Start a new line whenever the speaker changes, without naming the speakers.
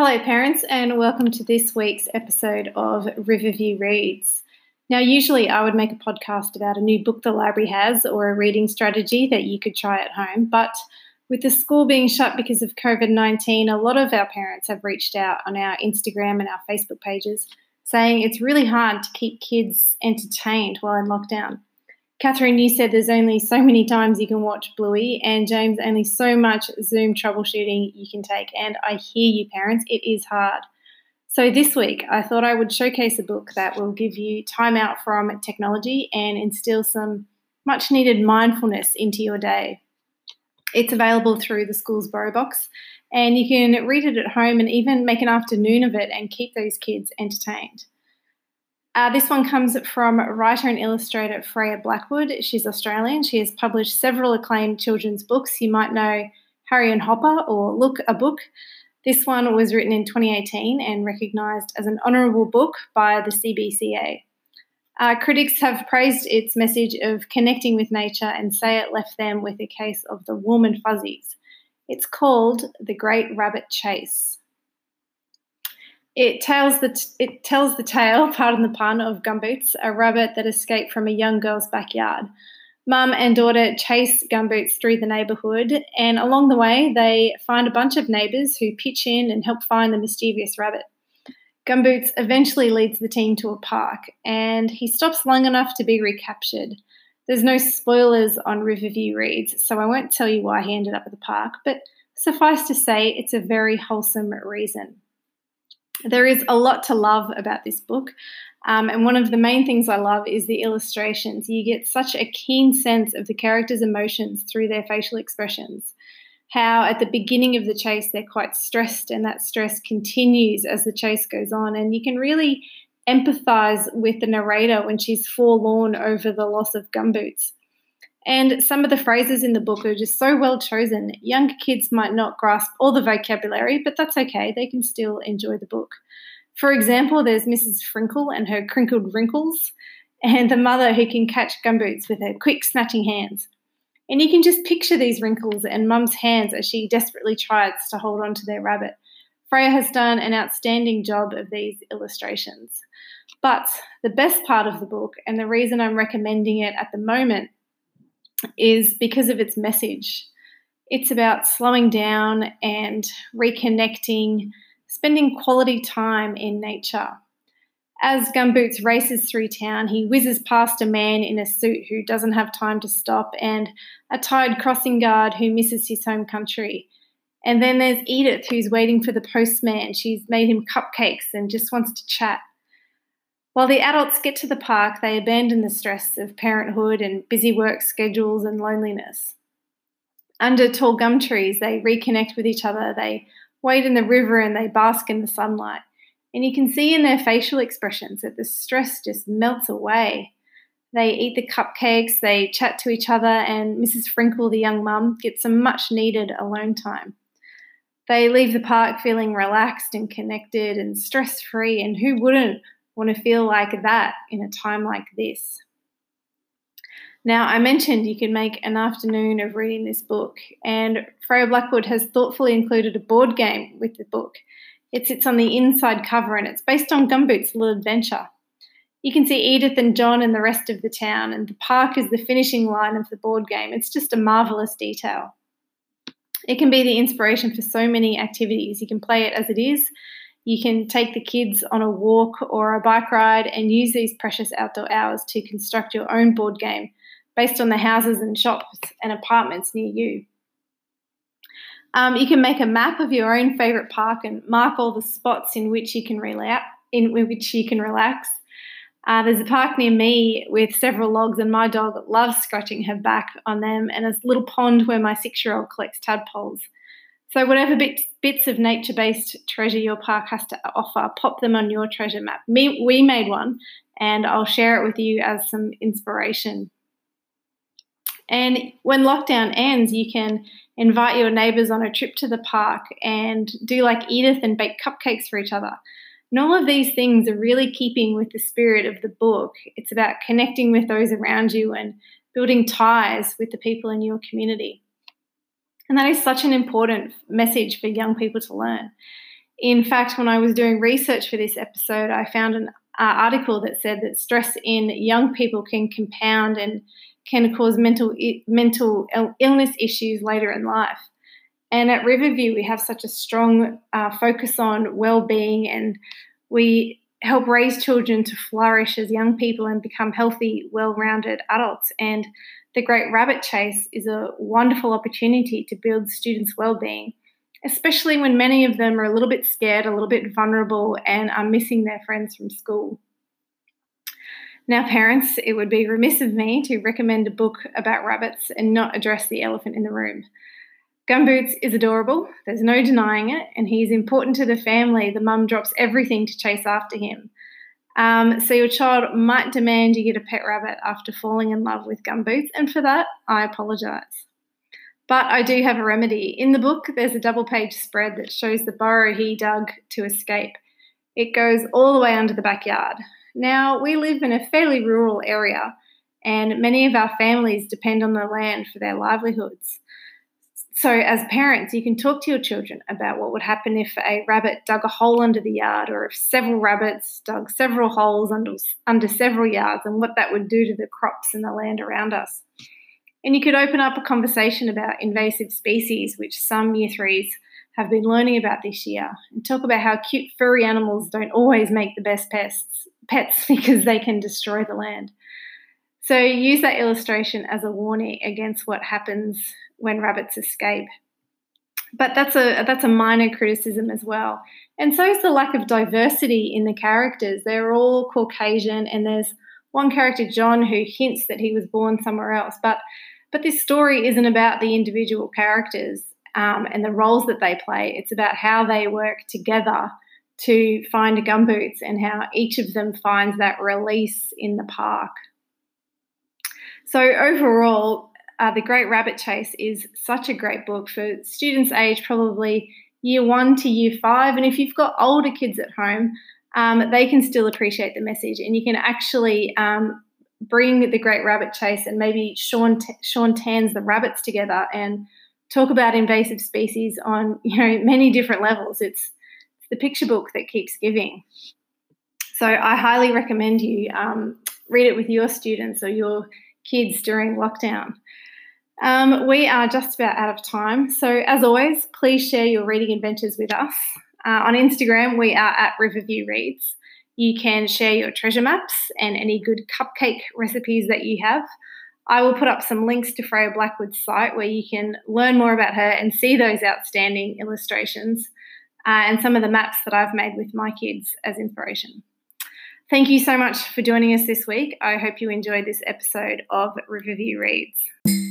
Hello, parents, and welcome to this week's episode of Riverview Reads. Now, usually I would make a podcast about a new book the library has or a reading strategy that you could try at home, but with the school being shut because of COVID 19, a lot of our parents have reached out on our Instagram and our Facebook pages saying it's really hard to keep kids entertained while in lockdown. Catherine, you said there's only so many times you can watch Bluey, and James, only so much Zoom troubleshooting you can take. And I hear you, parents, it is hard. So this week, I thought I would showcase a book that will give you time out from technology and instill some much needed mindfulness into your day. It's available through the school's Borrow Box, and you can read it at home and even make an afternoon of it and keep those kids entertained. Uh, this one comes from writer and illustrator Freya Blackwood. She's Australian. She has published several acclaimed children's books. You might know Harry and Hopper or Look a Book. This one was written in 2018 and recognised as an honourable book by the CBCA. Uh, critics have praised its message of connecting with nature and say it left them with a case of the warm and fuzzies. It's called The Great Rabbit Chase. It tells the t- it tells the tale, pardon the pun, of Gumboots, a rabbit that escaped from a young girl's backyard. Mum and daughter chase Gumboots through the neighbourhood, and along the way, they find a bunch of neighbours who pitch in and help find the mischievous rabbit. Gumboots eventually leads the team to a park, and he stops long enough to be recaptured. There's no spoilers on Riverview Reads, so I won't tell you why he ended up at the park, but suffice to say, it's a very wholesome reason. There is a lot to love about this book. Um, and one of the main things I love is the illustrations. You get such a keen sense of the characters' emotions through their facial expressions. How at the beginning of the chase they're quite stressed, and that stress continues as the chase goes on. And you can really empathize with the narrator when she's forlorn over the loss of gumboots. And some of the phrases in the book are just so well chosen. Younger kids might not grasp all the vocabulary, but that's okay. They can still enjoy the book. For example, there's Mrs. Frinkle and her crinkled wrinkles, and the mother who can catch gumboots with her quick, snatching hands. And you can just picture these wrinkles and Mum's hands as she desperately tries to hold on to their rabbit. Freya has done an outstanding job of these illustrations. But the best part of the book, and the reason I'm recommending it at the moment, is because of its message. It's about slowing down and reconnecting, spending quality time in nature. As Gumboots races through town, he whizzes past a man in a suit who doesn't have time to stop and a tired crossing guard who misses his home country. And then there's Edith who's waiting for the postman. She's made him cupcakes and just wants to chat. While the adults get to the park, they abandon the stress of parenthood and busy work schedules and loneliness. Under tall gum trees, they reconnect with each other, they wade in the river, and they bask in the sunlight. And you can see in their facial expressions that the stress just melts away. They eat the cupcakes, they chat to each other, and Mrs. Frinkle, the young mum, gets some much needed alone time. They leave the park feeling relaxed and connected and stress free, and who wouldn't want to feel like that in a time like this. Now, I mentioned you can make an afternoon of reading this book, and Freya Blackwood has thoughtfully included a board game with the book. It sits on the inside cover and it's based on Gumboot's little adventure. You can see Edith and John and the rest of the town, and the park is the finishing line of the board game. It's just a marvellous detail. It can be the inspiration for so many activities. You can play it as it is, you can take the kids on a walk or a bike ride and use these precious outdoor hours to construct your own board game based on the houses and shops and apartments near you. Um, you can make a map of your own favourite park and mark all the spots in which you can relax. In which you can relax. Uh, there's a park near me with several logs, and my dog loves scratching her back on them, and there's a little pond where my six-year-old collects tadpoles. So, whatever bits, bits of nature based treasure your park has to offer, pop them on your treasure map. Me, we made one, and I'll share it with you as some inspiration. And when lockdown ends, you can invite your neighbours on a trip to the park and do like Edith and bake cupcakes for each other. And all of these things are really keeping with the spirit of the book. It's about connecting with those around you and building ties with the people in your community. And that is such an important message for young people to learn. In fact, when I was doing research for this episode, I found an uh, article that said that stress in young people can compound and can cause mental mental illness issues later in life. And at Riverview, we have such a strong uh, focus on well-being, and we help raise children to flourish as young people and become healthy, well-rounded adults. And the Great Rabbit Chase is a wonderful opportunity to build students' well-being, especially when many of them are a little bit scared, a little bit vulnerable, and are missing their friends from school. Now, parents, it would be remiss of me to recommend a book about rabbits and not address the elephant in the room. Gumboots is adorable, there's no denying it, and he's important to the family. The mum drops everything to chase after him. Um, so, your child might demand you get a pet rabbit after falling in love with Gumboots, and for that, I apologise. But I do have a remedy. In the book, there's a double page spread that shows the burrow he dug to escape. It goes all the way under the backyard. Now, we live in a fairly rural area, and many of our families depend on the land for their livelihoods. So, as parents, you can talk to your children about what would happen if a rabbit dug a hole under the yard, or if several rabbits dug several holes under, under several yards, and what that would do to the crops and the land around us. And you could open up a conversation about invasive species, which some year threes have been learning about this year, and talk about how cute furry animals don't always make the best pests pets because they can destroy the land. So use that illustration as a warning against what happens when rabbits escape. But that's a that's a minor criticism as well. And so is the lack of diversity in the characters. They're all Caucasian and there's one character, John, who hints that he was born somewhere else. But but this story isn't about the individual characters um, and the roles that they play. It's about how they work together to find gumboots and how each of them finds that release in the park. So, overall, uh, The Great Rabbit Chase is such a great book for students age probably year one to year five. And if you've got older kids at home, um, they can still appreciate the message and you can actually um, bring The Great Rabbit Chase and maybe Sean, T- Sean Tan's The Rabbits together and talk about invasive species on you know many different levels. It's the picture book that keeps giving. So I highly recommend you um, read it with your students or your kids during lockdown. Um, we are just about out of time. So, as always, please share your reading adventures with us. Uh, on Instagram, we are at Riverview Reads. You can share your treasure maps and any good cupcake recipes that you have. I will put up some links to Freya Blackwood's site where you can learn more about her and see those outstanding illustrations uh, and some of the maps that I've made with my kids as inspiration. Thank you so much for joining us this week. I hope you enjoyed this episode of Riverview Reads.